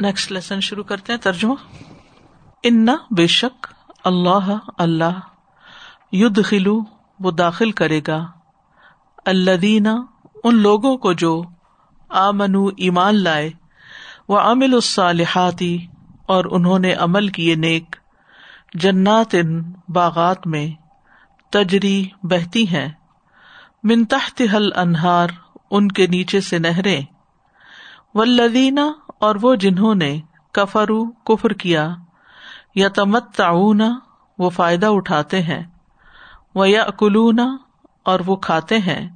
Next lesson شروع کرتے ہیں، ترجمہ۔ ان بے شک اللہ اللہ ید خلو وہ داخل کرے گا۔ اللہ ان لوگوں کو جو آمنو ایمان لائے۔ وہ امل الصالحاتی اور انہوں نے عمل کیے نیک۔ جنات ان باغات میں تجری بہتی ہیں۔ من تحت حل انہار ان کے نیچے سے نہریں۔ ولدینہ اور وہ جنہوں نے کفرو، کفر کیا یا تمت وہ فائدہ اٹھاتے ہیں وہ یا اکلونا اور وہ کھاتے ہیں،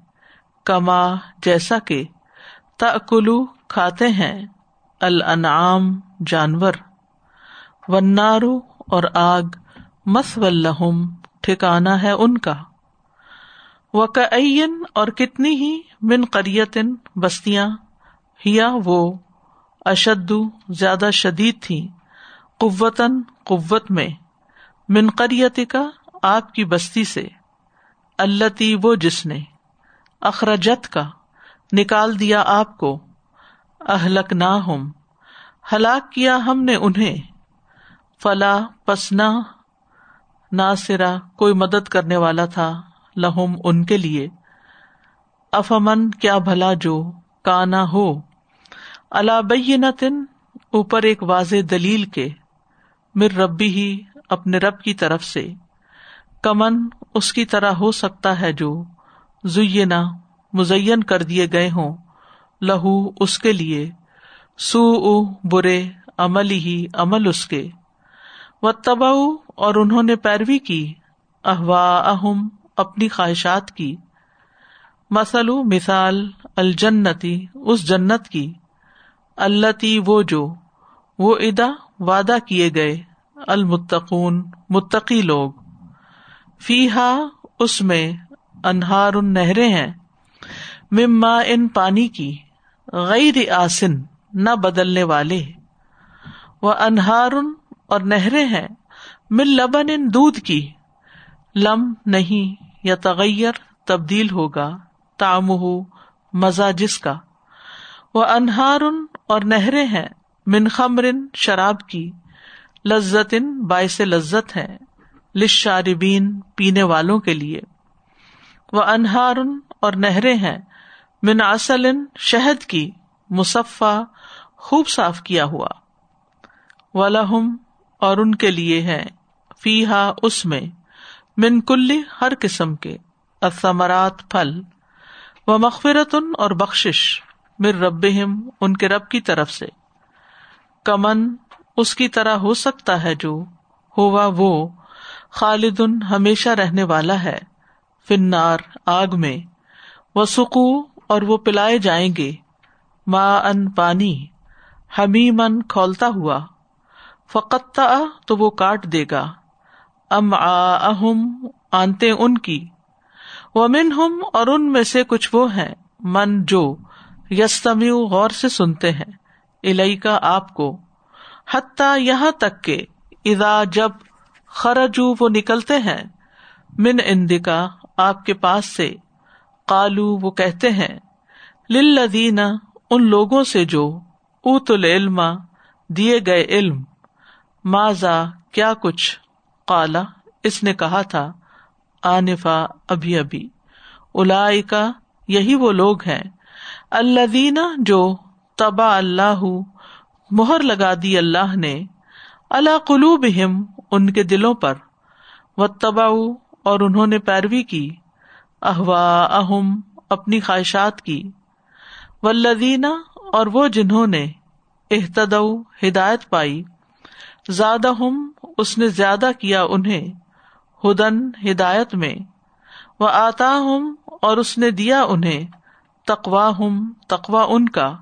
کما، جیسا کہ تکلو کھاتے ہیں، الانعام، جانور ونارو اور آگ مس ولہم ٹھکانا ہے ان کا وہ اور کتنی ہی من قریتن بستیاں، ہیا وہ اشد زیادہ شدید تھی۔ قوتاً قوت میں۔ منقریت کا آپ کی بستی سے۔ اللہ وہ جس نے۔ اخراجت کا نکال دیا آپ کو۔ اہلک نہ ہم ہلاک کیا ہم نے انہیں۔ فلا پسنا نہ۔ سرا کوئی مدد کرنے والا تھا لہم ان کے لیے۔ افامن کیا بھلا جو کانا ہو۔ اللہ اوپر ایک واضح دلیل کے مر ربی ہی اپنے رب کی طرف سے۔ کمن اس کی طرح ہو سکتا ہے جو زینا مزین کر دیے گئے ہوں۔ لہو اس کے لیے۔ سو او برے عمل ہی عمل اس کے۔ و تباؤ اور انہوں نے پیروی کی۔ احوا اہم اپنی خواہشات کی۔ مسلو مثال الجنتی اس جنت کی۔ اللہ تی وہ جو، وہ ادا وعدہ کیے گئے، المتقون، متقی لوگ۔ فی ہا اس میں انہار ان نہریں ہیں۔ مما ان پانی کی، غیر آسن، نہ بدلنے والے۔ وہ انہار اور نہریں ہیں۔ مل لبن ان دودھ کی، لم نہیں یا تغیر تبدیل ہوگا تام ہو مزہ جس کا۔ وہ انہار اور نہریں ہیں۔ من خمرن، شراب کی۔ لذت باعث لذت ہے لشاربین پینے والوں کے لیے۔ وہ انہار اور نہریں ہیں۔ من اصل شہد کی۔ مصفا خوب صاف کیا ہوا۔ ولہم اور ان کے لیے ہے فی ہا اس میں۔ من کل، ہر قسم کے۔ اثمرات پھل۔ و مغفرتن اور بخش مر رب ان کے رب کی طرف سے۔ کمن، اس کی طرح ہو سکتا ہے جو، ہوا وہ خالد ہمیشہ رہنے والا ہے۔ فنار، آگ میں۔ وہ سکو اور وہ پلائے جائیں گے۔ ماں ان پانی۔ ہمی من کھولتا ہوا۔ فقت تو وہ کاٹ دے گا۔ ام آم آنتے ان کی۔ وہ من ہم اور ان میں سے کچھ وہ ہیں۔ من جو یستمیو غور سے سنتے ہیں۔ الئی کا آپ کو۔ حتیٰ یہاں تک کہ ادا جب خرجو وہ نکلتے ہیں، من اندکا آپ کے پاس سے کالو وہ کہتے ہیں لدین ان لوگوں سے جو اوت العلم، دیے گئے علم ماضا کیا کچھ کالا اس نے کہا تھا، آنفا ابھی ابھی۔ الا یہی وہ لوگ ہیں اللہ جو تبا اللہ مہر لگا دی اللہ نے اللہ قلوب ان کے دلوں پر و تبا اور انہوں نے پیروی کی احوا اہم اپنی خواہشات کی۔ ولدینہ اور وہ جنہوں نے احتد ہدایت پائی زیادہ ہم اس نے زیادہ کیا انہیں ہدن ہدایت میں وہ آتا ہوں اور اس نے دیا انہیں۔ تقوا ہم تقوا ان کا۔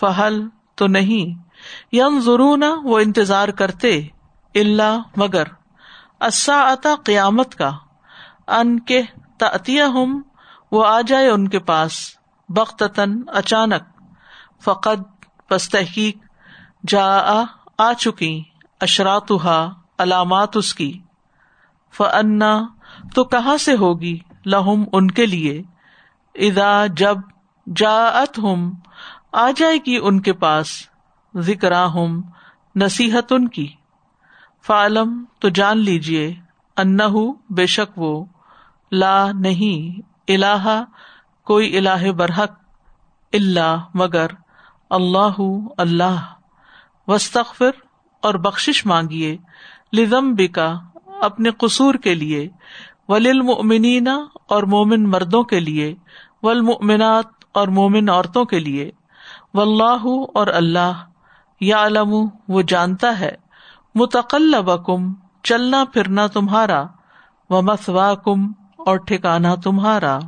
فہل تو نہیں۔ یم ضرور وہ انتظار کرتے اللہ مگر۔ اصا قیامت کا۔ ان کے تعطیہ ہم وہ آ جائے ان کے پاس۔ بختن اچانک۔ فقط بس تحقیق۔ جا آ چکی۔ اشرات علامات اس کی۔ فنا تو کہاں سے ہوگی؟ لہم ان کے لیے۔ ادا جب جا ات ہم آ جائے گی ان کے پاس ذکر ہم نصیحت ان کی۔ فعلم، تو جان لیجیے ان بے شک وہ، لا نہیں، الہ، کوئی الہ برحق اللہ مگر، اللہ اللہ۔ وسطر اور بخش مانگیے لزم بکا اپنے قصور کے لیے وللمؤمنین اور مومن مردوں کے لیے ولمؤمنات اور مومن عورتوں کے لیے۔ و اللہ اور اللہ یا علم وہ جانتا ہے۔ متقل کم چلنا پھرنا تمہارا۔ و مسوا اور ٹھکانا تمہارا۔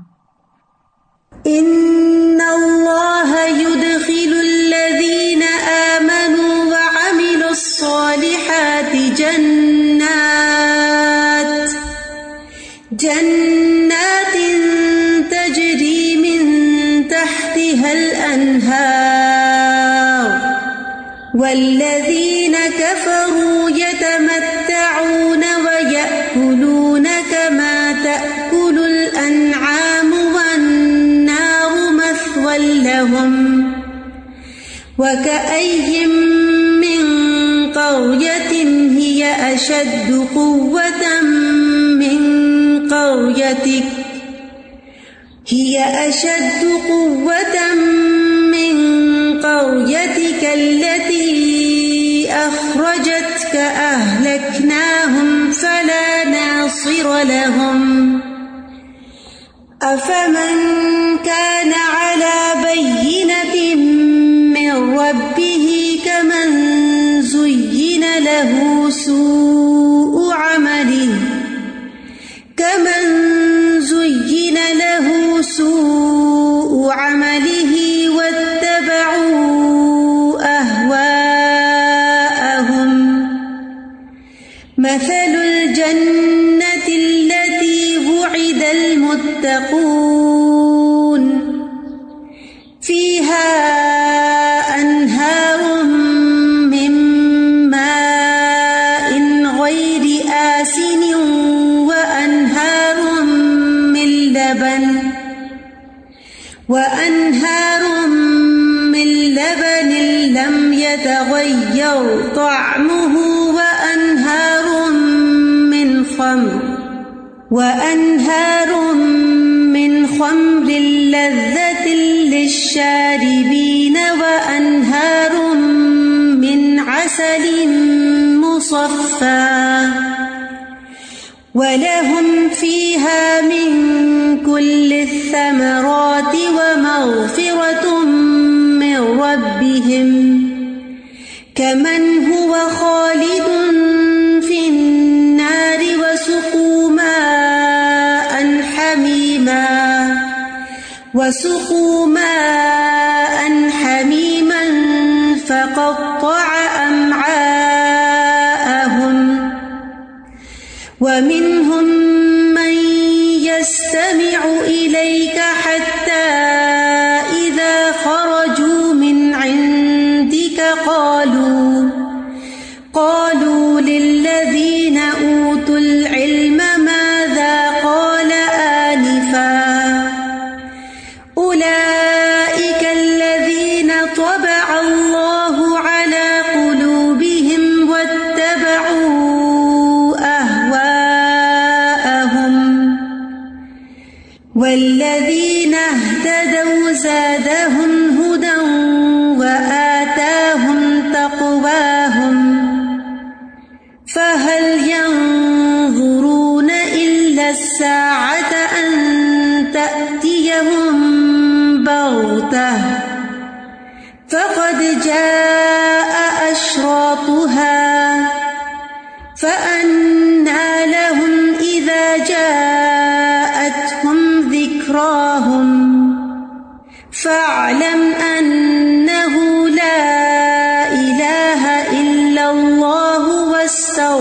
ان اللہ يدخل الذین آمنوا وعملوا الصالحات جنات۔ جنات تجري من تحتها الأنهار والذين كفروا يتمتعون ويأكلون كما تأكل الأنعام والنار مثوى لهم وكأي من قرية هي أشد قوة قريتك هي أشد قوة من قريتك التي أخرجتك أهلكناهم فلا ناصر لهم. أفمن كان عمله يتغير طعمه وأنهار من خمر وأنهار من خمر لذة للشاربين وأنهار من عسل مصفى ولهم فيها من كل الثمرات ومغفرة من ربهم كمن هو خالد في النار وسقوا ماء حميما وسقوا ماء حميما فقطع أمعاءهم ومن اهتدوا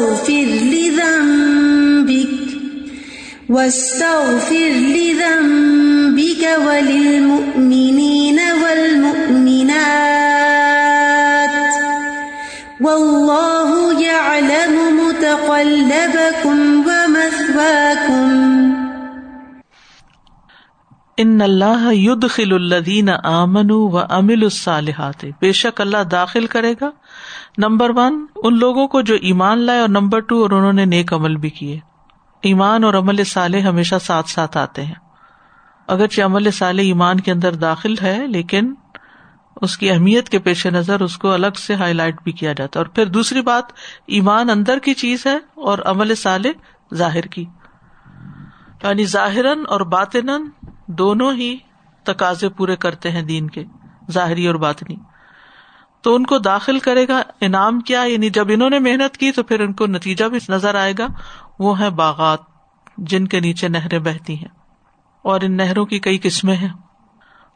واستغفر لذنبك واستغفر لذنبك وللمؤمنين والمؤمنات. والله يعلم متقلبكم ومثواكم. ان اللہ ید خل الدین امن و امل الصالحات۔ بے شک اللہ داخل کرے گا۔ نمبر ون، ان لوگوں کو جو ایمان لائے۔ اور نمبر ٹو، اور انہوں نے نیک عمل بھی کیے۔ ایمان اور عمل صالح ہمیشہ ساتھ ساتھ آتے ہیں۔ اگرچہ عمل صالح ایمان کے اندر داخل ہے، لیکن اس کی اہمیت کے پیش نظر اس کو الگ سے ہائی لائٹ بھی کیا جاتا ہے۔ اور پھر دوسری بات، ایمان اندر کی چیز ہے اور عمل صالح ظاہر کی۔ یعنی ظاہر اور باطن دونوں ہی تقاضے پورے کرتے ہیں دین کے، ظاہری اور باطنی۔ تو ان کو داخل کرے گا، انعام کیا؟ یعنی جب انہوں نے محنت کی تو پھر ان کو نتیجہ بھی نظر آئے گا۔ وہ ہے باغات جن کے نیچے نہریں بہتی ہیں۔ اور ان نہروں کی کئی قسمیں ہیں۔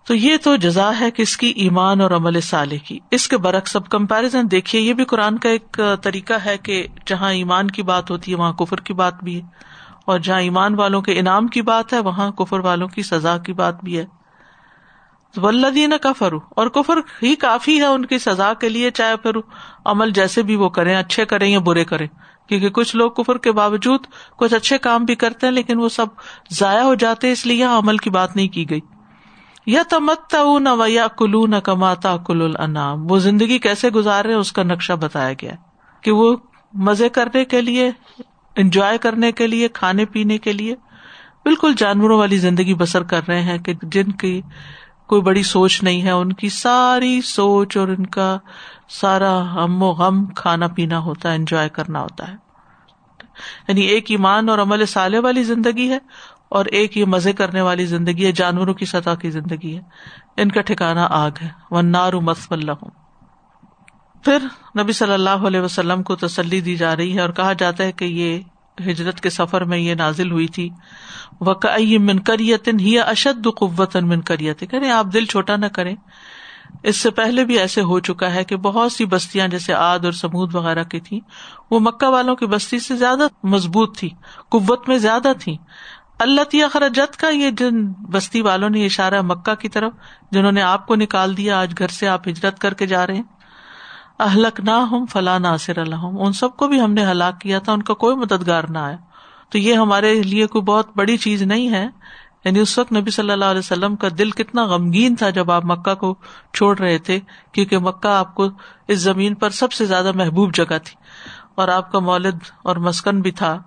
تو یہ تو جزا ہے کس کی ایمان اور عمل صالح کی۔ اس کے برعکس اب کمپیرزن دیکھیے، یہ بھی قرآن کا ایک طریقہ ہے کہ جہاں ایمان کی بات ہوتی ہے، وہاں کفر کی بات بھی ہے۔ اور جہاں ایمان والوں کے انعام کی بات ہے، وہاں کفر والوں کی سزا کی بات بھی ہے۔ ولدین کا فرو اور کفر ہی کافی ہے ان کی سزا کے لیے، چاہے پھر عمل جیسے بھی وہ کریں، اچھے کریں یا برے کریں۔ کیونکہ کچھ لوگ کفر کے باوجود کچھ اچھے کام بھی کرتے ہیں، لیکن وہ سب ضائع ہو جاتے اس لیے یہاں عمل کی بات نہیں کی گئی۔ یا تمتا نہ یا کلو نہ کماتا کل النام وہ زندگی کیسے گزارے اس کا نقشہ بتایا گیا کہ وہ مزے کرنے کے لیے انجوائے کرنے کے لیے، کھانے پینے کے لیے۔ بالکل جانوروں والی زندگی بسر کر رہے ہیں کہ جن کی کوئی بڑی سوچ نہیں ہے، ان کی ساری سوچ اور ان کا سارا ہم و غم کھانا پینا ہوتا ہے، انجوائے کرنا ہوتا ہے۔ یعنی ایک ایمان اور عمل سالے والی زندگی ہے اور ایک یہ مزے کرنے والی زندگی ہے، جانوروں کی سطح کی زندگی ہے۔ ان کا ٹھکانا آگ ہے۔ وہ نارو مس اللہ پھر نبی صلی اللہ علیہ وسلم کو تسلی دی جا رہی ہے اور کہا جاتا ہے کہ یہ ہجرت کے سفر میں یہ نازل ہوئی تھی۔ وہ من کریتن ہی اشد قوت من کریت کریں آپ دل چھوٹا نہ کریں۔ اس سے پہلے بھی ایسے ہو چکا ہے کہ بہت سی بستیاں جیسے آد اور سمود وغیرہ کی تھی وہ مکہ والوں کی بستی سے زیادہ مضبوط تھی، قوت میں زیادہ تھی اللہ تیا خرجت کا یہ جن بستی والوں نے اشارہ مکہ کی طرف، جنہوں نے آپ کو نکال دیا، آج گھر سے آپ ہجرت کر کے جا رہے ہیں۔ اہلک نہ ہوں فلاں ناصر اللہ ان سب کو بھی ہم نے ہلاک کیا تھا، ان کا کوئی مددگار نہ آیا۔ تو یہ ہمارے لیے کوئی بہت بڑی چیز نہیں ہے۔ یعنی اس وقت نبی صلی اللہ علیہ وسلم کا دل کتنا غمگین تھا جب آپ مکہ کو چھوڑ رہے تھے، کیونکہ مکہ آپ کو اس زمین پر سب سے زیادہ محبوب جگہ تھی۔ اور آپ کا مولد اور مسکن بھی تھا،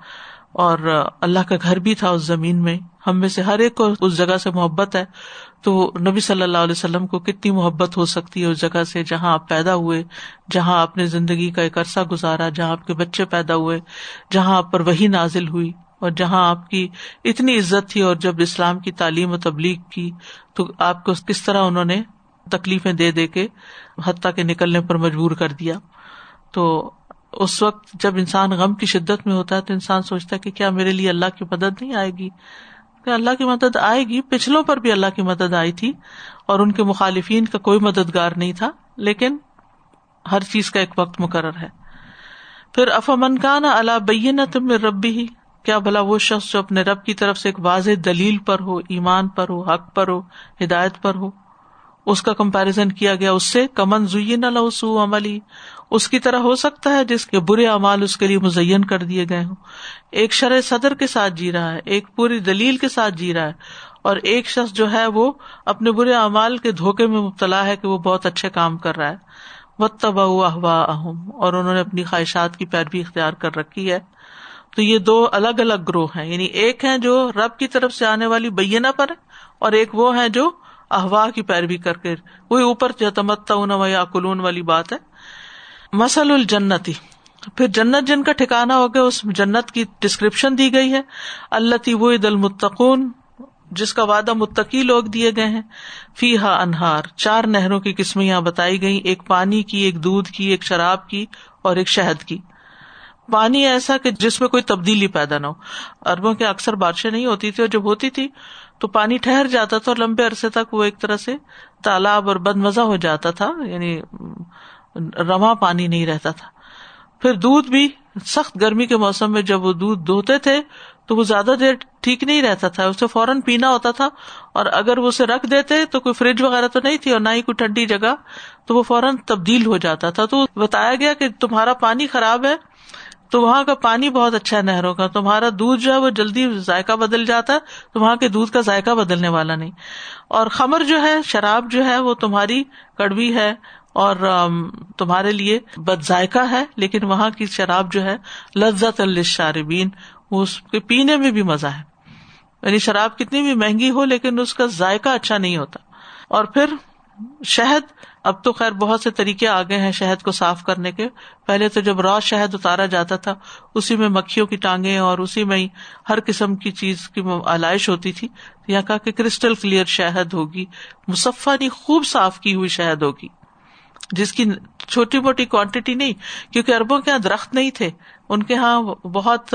اور اللہ کا گھر بھی تھا اس زمین میں۔ ہم میں سے ہر ایک کو اس جگہ سے محبت ہے۔ تو نبی صلی اللہ علیہ وسلم کو کتنی محبت ہو سکتی ہے اس جگہ سے جہاں آپ پیدا ہوئے، جہاں آپ نے زندگی کا ایک عرصہ گزارا، جہاں آپ کے بچے پیدا ہوئے، جہاں آپ پر وہی نازل ہوئی اور جہاں آپ کی اتنی عزت تھی اور جب اسلام کی تعلیم و تبلیغ کی تو آپ کو کس طرح انہوں نے تکلیفیں دے دے کے حتیٰ کے نکلنے پر مجبور کر دیا۔ تو اس وقت جب انسان غم کی شدت میں ہوتا ہے تو انسان سوچتا ہے کہ کیا میرے لیے اللہ کی مدد نہیں آئے گی؟ کہ اللہ کی مدد آئے گی۔ پچھلوں پر بھی اللہ کی مدد آئی تھی اور ان کے مخالفین کا کوئی مددگار نہیں تھا، لیکن ہر چیز کا ایک وقت مقرر ہے۔ پھر افامن کا نا اللہ بین تم ربی ہی کیا بھلا وہ شخص جو اپنے رب کی طرف سے ایک واضح دلیل پر ہو، ایمان پر ہو، حق پر ہو، ہدایت پر ہو؟ اس کا کمپیرزن کیا گیا اس سے، کمن زئی نہ لسو عملی اس کی طرح ہو سکتا ہے جس کے برے اعمال اس کے لیے مزین کر دیے گئے ہوں۔ ایک شرح صدر کے ساتھ جی رہا ہے، ایک پوری دلیل کے ساتھ جی رہا ہے۔ اور ایک شخص جو ہے وہ اپنے برے اعمال کے دھوکے میں مبتلا ہے کہ وہ بہت اچھے کام کر رہا ہے۔ و تبا احوا اہم اور انہوں نے اپنی خواہشات کی پیروی اختیار کر رکھی ہے۔ تو یہ دو الگ الگ گروہ ہیں۔ یعنی ایک ہے جو رب کی طرف سے آنے والی بینا پر ہے اور ایک وہ ہے جو احوا کی پیروی کر کے وہی اوپر تمتا یا کلون والی بات ہے؟ مسل الجنتی۔ پھر جنت جن کا ٹھکانا ہو گیا، اس جنت کی ڈسکرپشن دی گئی ہے۔ اللہ تی وہ عید المتقن جس کا وعدہ متقی لوگ دیے گئے ہیں۔ فی ہا انہار، چار نہروں کی قسمیں یہاں بتائی گئی ایک پانی کی، ایک دودھ کی، ایک شراب کی اور ایک شہد کی۔ پانی ایسا کہ جس میں کوئی تبدیلی پیدا نہ ہو۔ اربوں کے اکثر بارشیں نہیں ہوتی تھی اور جب ہوتی تھی تو پانی ٹھہر جاتا تھا اور لمبے عرصے تک وہ ایک طرح سے تالاب اور بد مزہ ہو جاتا تھا یعنی رواں پانی نہیں رہتا تھا۔ پھر دودھ بھی، سخت گرمی کے موسم میں جب وہ دودھ دھوتے تھے تو وہ زیادہ دیر ٹھیک نہیں رہتا تھا، اسے فوراً پینا ہوتا تھا۔ اور اگر وہ اسے رکھ دیتے تو کوئی فریج وغیرہ تو نہیں تھی اور نہ ہی کوئی ٹھنڈی جگہ، تو وہ فوراً تبدیل ہو جاتا تھا۔ تو بتایا گیا کہ تمہارا پانی خراب ہے تو وہاں کا پانی بہت اچھا ہے نہروں کا۔ تمہارا دودھ جو ہے وہ جلدی ذائقہ بدل جاتا ہے تو وہاں کے دودھ کا ذائقہ بدلنے والا نہیں۔ اور خمر جو ہے، شراب جو ہے، وہ تمہاری کڑوی ہے اور تمہارے لیے بد ذائقہ ہے، لیکن وہاں کی شراب جو ہے، لذت الشاربین وہ اس کے پینے میں بھی مزہ ہے۔ یعنی شراب کتنی بھی مہنگی ہو، لیکن اس کا ذائقہ اچھا نہیں ہوتا۔ اور پھر شہد اب تو خیر بہت سے طریقے آ گئے ہیں شہد کو صاف کرنے کے۔ پہلے تو جب را شہد اتارا جاتا تھا، اسی میں مکھیوں کی ٹانگیں اور اسی میں ہی ہر قسم کی چیز کی آلائش ہوتی تھی۔ یہاں کہا کہ کرسٹل کلیئر شہد ہوگی مصفا خوب صاف کی ہوئی شہد ہوگی، جس کی چھوٹی موٹی کوانٹٹی نہیں، کیونکہ اربوں کے یہاں درخت نہیں تھے۔ ان کے یہاں بہت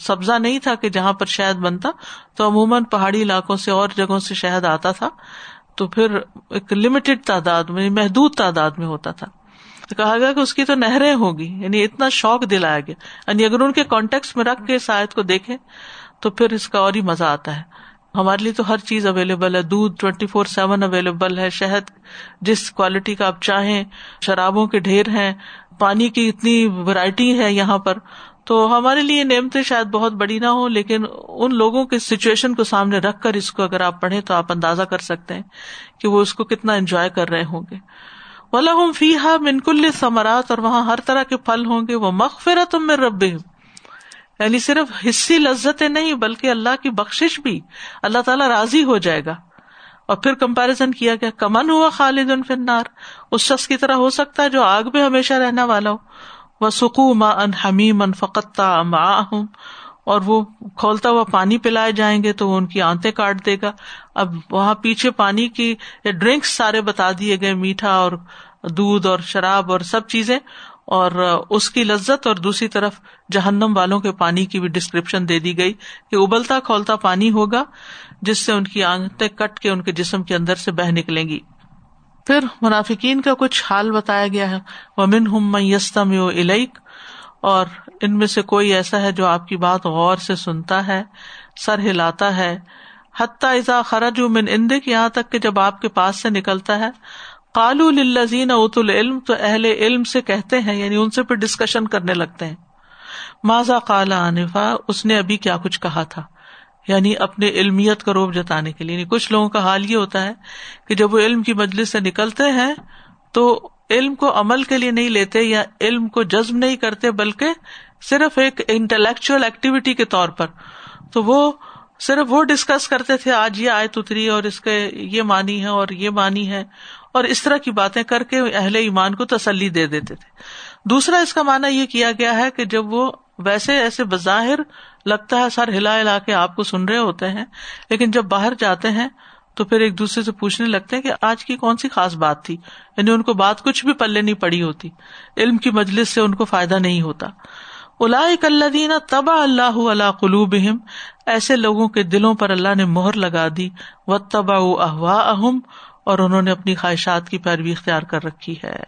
سبزہ نہیں تھا کہ جہاں پر شہد بنتا۔ تو عموماً پہاڑی علاقوں سے اور جگہوں سے شہد آتا تھا۔ تو پھر ایک لمیٹڈ تعداد میں، محدود تعداد میں ہوتا تھا۔ تو کہا گیا کہ اس کی تو نہریں ہوگی یعنی اتنا شوق دلایا گیا۔ یعنی اگر ان کے کانٹیکٹ میں رکھ کے شاید کو دیکھے تو پھر اس کا اور ہی مزہ آتا ہے۔ ہمارے لیے تو ہر چیز اویلیبل ہے، دودھ ٹوینٹی فور سیون اویلیبل ہے، شہد، جس کوالٹی کا آپ چاہیں، شرابوں کے ڈھیر ہیں، پانی کی اتنی ورائٹی ہے یہاں پر۔ تو ہمارے لیے نعمتیں شاید بہت بڑی نہ ہو لیکن ان لوگوں کے سچویشن کو سامنے رکھ کر اس کو اگر آپ پڑھیں تو آپ اندازہ کر سکتے ہیں کہ وہ اس کو کتنا انجوائے کر رہے ہوں گے۔ ولا ہم فی ہا منکل ثمرات اور وہاں ہر طرح کے پھل ہوں گے۔ وہ مغفرت میں رب یعنی صرف حصی لذتیں نہیں، بلکہ اللہ کی بخش بھی اللہ تعالیٰ راضی ہو جائے گا۔ اور پھر کمپیرزن کیا گیا۔ کمن ہوا خالد فنار اس شخص کی طرح ہو سکتا ہے جو آگ میں ہمیشہ رہنا والا ہو۔ وہ سکو ما ان حمیم ان فقتا ہوں اور وہ کھولتا ہوا پانی پلائے جائیں گے تو وہ ان کی آنتے کاٹ دے گا۔ اب وہاں پیچھے پانی کی ڈرنکس سارے بتا دیے گئے، میٹھا اور دودھ اور شراب اور سب چیزیں۔ اور اس کی لذت اور دوسری طرف جہنم والوں کے پانی کی بھی ڈسکرپشن دے دی گئی کہ ابلتا کھولتا پانی ہوگا، جس سے ان کی آنکھیں کٹ کے ان کے جسم کے اندر سے بہ نکلیں گی۔ پھر منافقین کا کچھ حال بتایا گیا ہے۔ ومن ہم یستم الیک اور ان میں سے کوئی ایسا ہے جو آپ کی بات غور سے سنتا ہے، سر ہلاتا ہے۔ حتیٰ ازا خرج من اندک یہاں تک کہ جب آپ کے پاس سے نکلتا ہے۔ کالو للزین ات العلم، تو اہل علم سے کہتے ہیں یعنی ان سے پھر ڈسکشن کرنے لگتے ہیں۔ ماضا کالا عنفا اس نے ابھی کیا کچھ کہا تھا؟ یعنی اپنے علمیت کا روپ جتانے کے لیے۔ یعنی کچھ لوگوں کا حال یہ ہوتا ہے کہ جب وہ علم کی مجلس سے نکلتے ہیں تو علم کو عمل کے لیے نہیں لیتے یا علم کو جذب نہیں کرتے، بلکہ صرف ایک انٹلیکچل ایکٹیویٹی کے طور پر۔ تو وہ صرف وہ ڈسکس کرتے تھے، آج یہ آئے اتری اور اس کے یہ مانی ہے اور یہ مانی ہے۔ اور اس طرح کی باتیں کر کے اہل ایمان کو تسلی دے دیتے تھے۔ دوسرا اس کا مانا یہ کیا گیا ہے کہ جب وہ ویسے ایسے بظاہر لگتا ہے سر ہلا ہلا کے آپ کو سن رہے ہوتے ہیں، لیکن جب باہر جاتے ہیں تو پھر ایک دوسرے سے پوچھنے لگتے ہیں کہ آج کی کون سی خاص بات تھی؟ یعنی ان کو بات کچھ بھی پلے نہیں پڑی ہوتی۔ علم کی مجلس سے ان کو فائدہ نہیں ہوتا۔ الا دینا تبا اللہ اللہ قلوب ایسے لوگوں کے دلوں پر اللہ نے مہر لگا دی۔ و تبا احوا اہم اور انہوں نے اپنی خواہشات کی پیروی اختیار کر رکھی ہے۔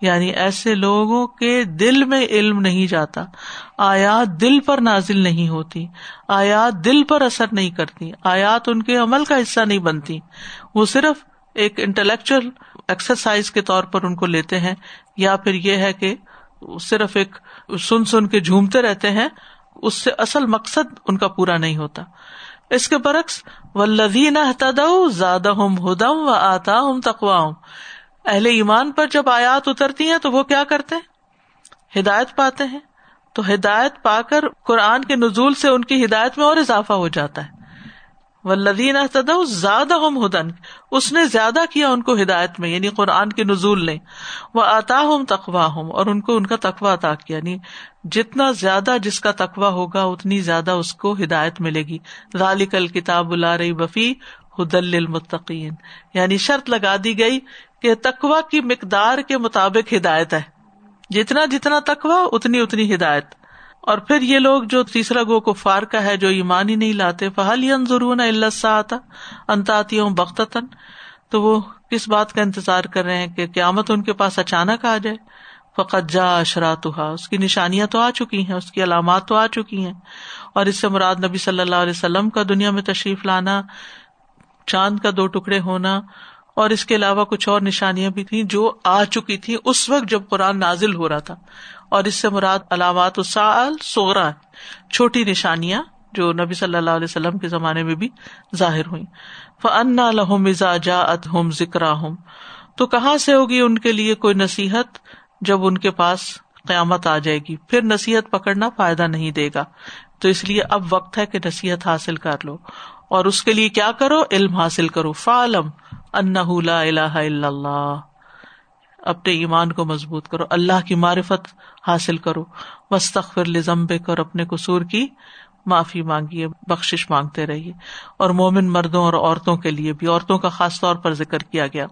یعنی ایسے لوگوں کے دل میں علم نہیں جاتا۔ آیات دل پر نازل نہیں ہوتی۔ آیات دل پر اثر نہیں کرتی۔ آیات ان کے عمل کا حصہ نہیں بنتی۔ وہ صرف ایک انٹلیکچل ایکسرسائز کے طور پر ان کو لیتے ہیں۔ یا پھر یہ ہے کہ صرف ایک سن سن کے جھومتے رہتے ہیں۔ اس سے اصل مقصد ان کا پورا نہیں ہوتا۔ اس کے برعکس و زیادہ ہم ہدم و آتا ہوں تقوا اہل ایمان پر جب آیات اترتی ہیں تو وہ کیا کرتے ہیں؟ ہدایت پاتے ہیں۔ تو ہدایت پا کر قرآن کے نزول سے ان کی ہدایت میں اور اضافہ ہو جاتا ہے۔ ولدین زیادہ ہم ہدن اس نے زیادہ کیا ان کو ہدایت میں یعنی قرآن کے نزول نے۔ وہ آتا ہوں تقوا ہوں اور ان کو ان کا تقوا عطا کیا یعنی جتنا زیادہ جس کا تقوا ہوگا، اتنی زیادہ اس کو ہدایت ملے گی۔ ذالک الکتاب اللہ رہی بفی حدل المتقین یعنی شرط لگا دی گئی کہ تقوا کی مقدار کے مطابق ہدایت ہے۔ جتنا جتنا تقوا اتنی اتنی ہدایت۔ اور پھر یہ لوگ جو تیسرا گو کو فار کا ہے جو ایمان ہی نہیں لاتے فہل ضرور اللہ آتا انتاتی ہوں بختن تو وہ کس بات کا انتظار کر رہے ہیں کہ قیامت ان کے پاس اچانک آ جائے؟ فقط جا اشرات اس کی نشانیاں تو آ چکی ہیں، اس کی علامات تو آ چکی ہیں۔ اور اس سے مراد نبی صلی اللہ علیہ وسلم کا دنیا میں تشریف لانا، چاند کا دو ٹکڑے ہونا، اور اس کے علاوہ کچھ اور نشانیاں بھی تھیں جو آ چکی تھی اس وقت جب قرآن نازل ہو رہا تھا۔ اور اس سے مراد علامات سغرا چھوٹی نشانیاں جو نبی صلی اللہ علیہ وسلم کے زمانے میں بھی ظاہر ہوئی فن لہم ازا جا ات ہوم ذکر ہوں تو کہاں سے ہوگی ان کے لیے کوئی نصیحت جب ان کے پاس قیامت آ جائے گی؟ پھر نصیحت پکڑنا فائدہ نہیں دے گا۔ تو اس لیے اب وقت ہے کہ نصیحت حاصل کر لو۔ اور اس کے لیے کیا کرو؟ علم حاصل کرو۔ فالم ان لا الہ الا اللہ اپنے ایمان کو مضبوط کرو۔ اللہ کی معرفت حاصل کرو۔ مستقفر لزمبے کر اپنے قصور کی معافی مانگیے بخش مانگتے رہیے۔ اور مومن مردوں اور عورتوں کے لیے بھی، عورتوں کا خاص طور پر ذکر کیا گیا۔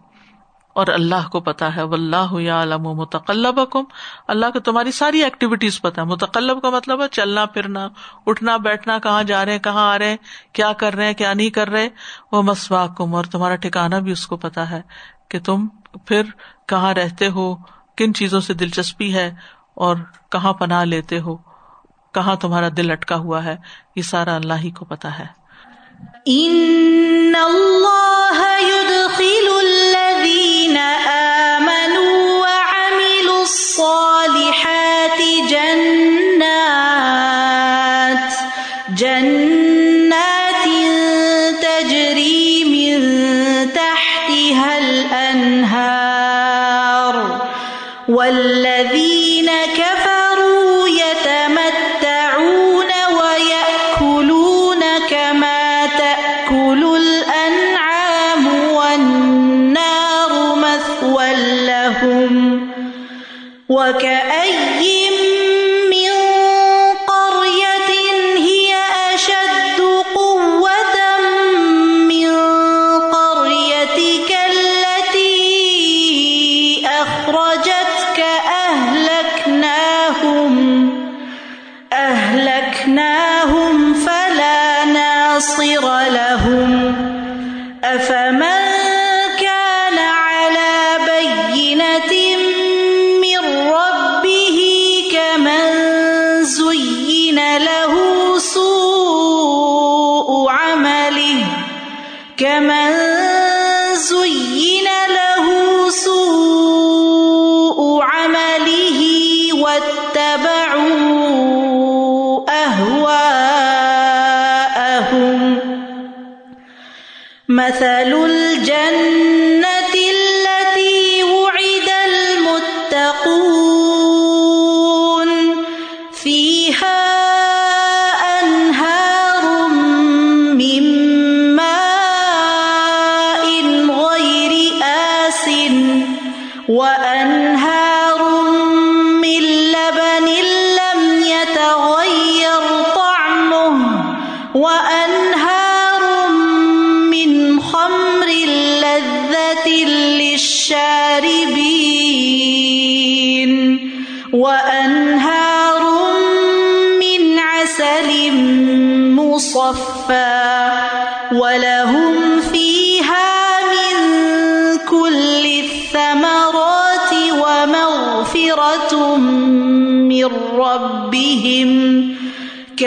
اور اللہ کو پتا ہے و اللہ عالم و متقلب کم اللہ کو تمہاری ساری ایکٹیویٹیز پتا ہے۔ متقلب کا مطلب ہے چلنا، پھرنا، اٹھنا، بیٹھنا، کہاں جا رہے ہیں، کہاں آ رہے ہیں، کیا کر رہے ہیں، کیا نہیں کر رہے۔ وہ مسوا کم اور تمہارا ٹھکانا بھی اس کو پتا ہے کہ تم پھر کہاں رہتے ہو، کن چیزوں سے دلچسپی ہے اور کہاں پناہ لیتے ہو؟ کہاں تمہارا دل اٹکا ہوا ہے؟ یہ سارا اللہ ہی کو پتا ہے۔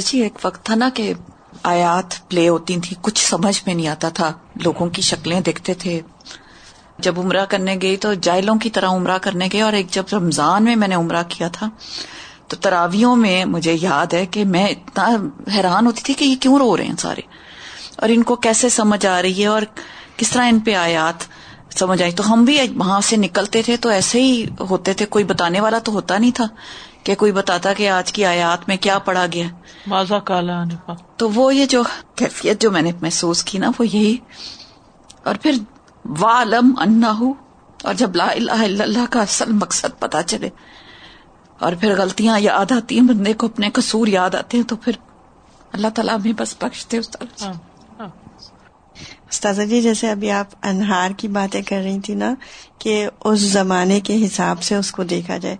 جی ایک وقت تھا نا کہ آیات پلے ہوتی تھی، کچھ سمجھ میں نہیں آتا تھا، لوگوں کی شکلیں دیکھتے تھے۔ جب عمرہ کرنے گئی تو جائلوں کی طرح عمرہ کرنے گئے اور ایک جب رمضان میں میں نے عمرہ کیا تھا۔ تو تراویوں میں مجھے یاد ہے کہ میں اتنا حیران ہوتی تھی کہ یہ کیوں رو رہے ہیں سارے؟ اور ان کو کیسے سمجھ آ رہی ہے اور کس طرح ان پہ آیات سمجھ آئی۔ تو ہم بھی وہاں سے نکلتے تھے تو ایسے ہی ہوتے تھے۔ کوئی بتانے والا تو ہوتا نہیں تھا کہ کوئی بتاتا کہ آج کی آیات میں کیا پڑھا گیا۔ ماضا کالا تو وہ یہ جو کیفیت جو میں نے محسوس کی نا وہ یہی۔ اور پھر والم انا اور جب لا الہ الا اللہ کا اصل مقصد پتا چلے اور پھر غلطیاں یاد آتی ہیں بندے کو اپنے قصور یاد آتے ہیں تو پھر اللہ تعالیٰ بھی بس بخشتے اس طرح ہاں۔ استاذہ جی جیسے ابھی آپ انہار کی باتیں کر رہی تھی نا کہ اس زمانے کے حساب سے اس کو دیکھا جائے۔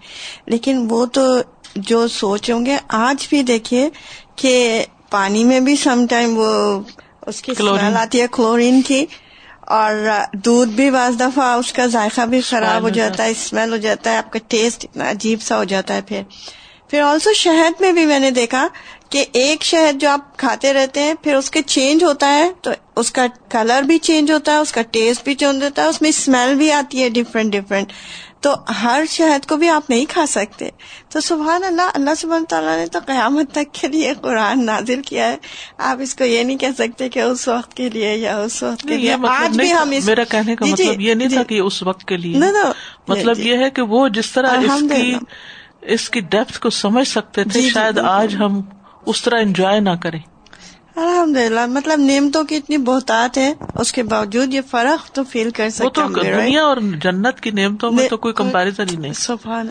لیکن وہ تو جو سوچ ہوں گے آج بھی دیکھیے کہ پانی میں بھی سم ٹائم وہ اس کی کلورین۔ اسمیل آتی ہے کلورین کی اور دودھ بھی بعض دفعہ اس کا ذائقہ بھی خراب ہو جاتا ہے اسمیل ہو جاتا ہے آپ کا ٹیسٹ اتنا عجیب سا ہو جاتا ہے پھر۔ پھر آلسو شہد میں بھی میں نے دیکھا کہ ایک شہد جو آپ کھاتے رہتے ہیں پھر اس کے چینج ہوتا ہے تو اس کا کلر بھی چینج ہوتا ہے اس کا ٹیسٹ بھی چینج ہوتا ہے اس میں اسمیل بھی آتی ہے ڈفرینٹ ڈفرینٹ تو ہر شہد کو بھی آپ نہیں کھا سکتے تو سبحان اللہ اللہ سبحانہ تعالیٰ نے تو قیامت تک کے لیے قرآن نازل کیا ہے آپ اس کو یہ نہیں کہہ سکتے کہ اس وقت کے لیے یا اس وقت کے لیے مطلب آج بھی ہم۔ اس میرا کہنے کا جی، جی، مطلب یہ نہیں جی۔ تھا کہ اس وقت کے لیے. مطلب جی، یہ ہے کہ وہ جس طرح اس کی الحمدللہ۔ اس کی ڈیپتھ کو سمجھ سکتے تھے جی، جی، شاید۔ آج ہم اس طرح انجوائے نہ کریں۔ الحمد للہ مطلب نعمتوں کی اتنی بہتات ہے اس کے باوجود یہ فرق تو فیل کر وہ سکتے تو گے، right؟ دنیا اور جنت کی نعمتوں میں تو کوئی کمپیرزن ہی نہیں۔ سبحان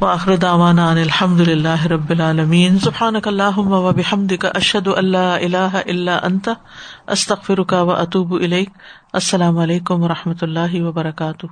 وآخر دعوانا ان الحمد للہ رب العالمین۔ سبحانک اللہم و بحمدک اشہد ان لا الہ الا انت استغفرک و اتوب الیک۔ السلام علیکم و رحمۃ اللہ وبرکاتہ۔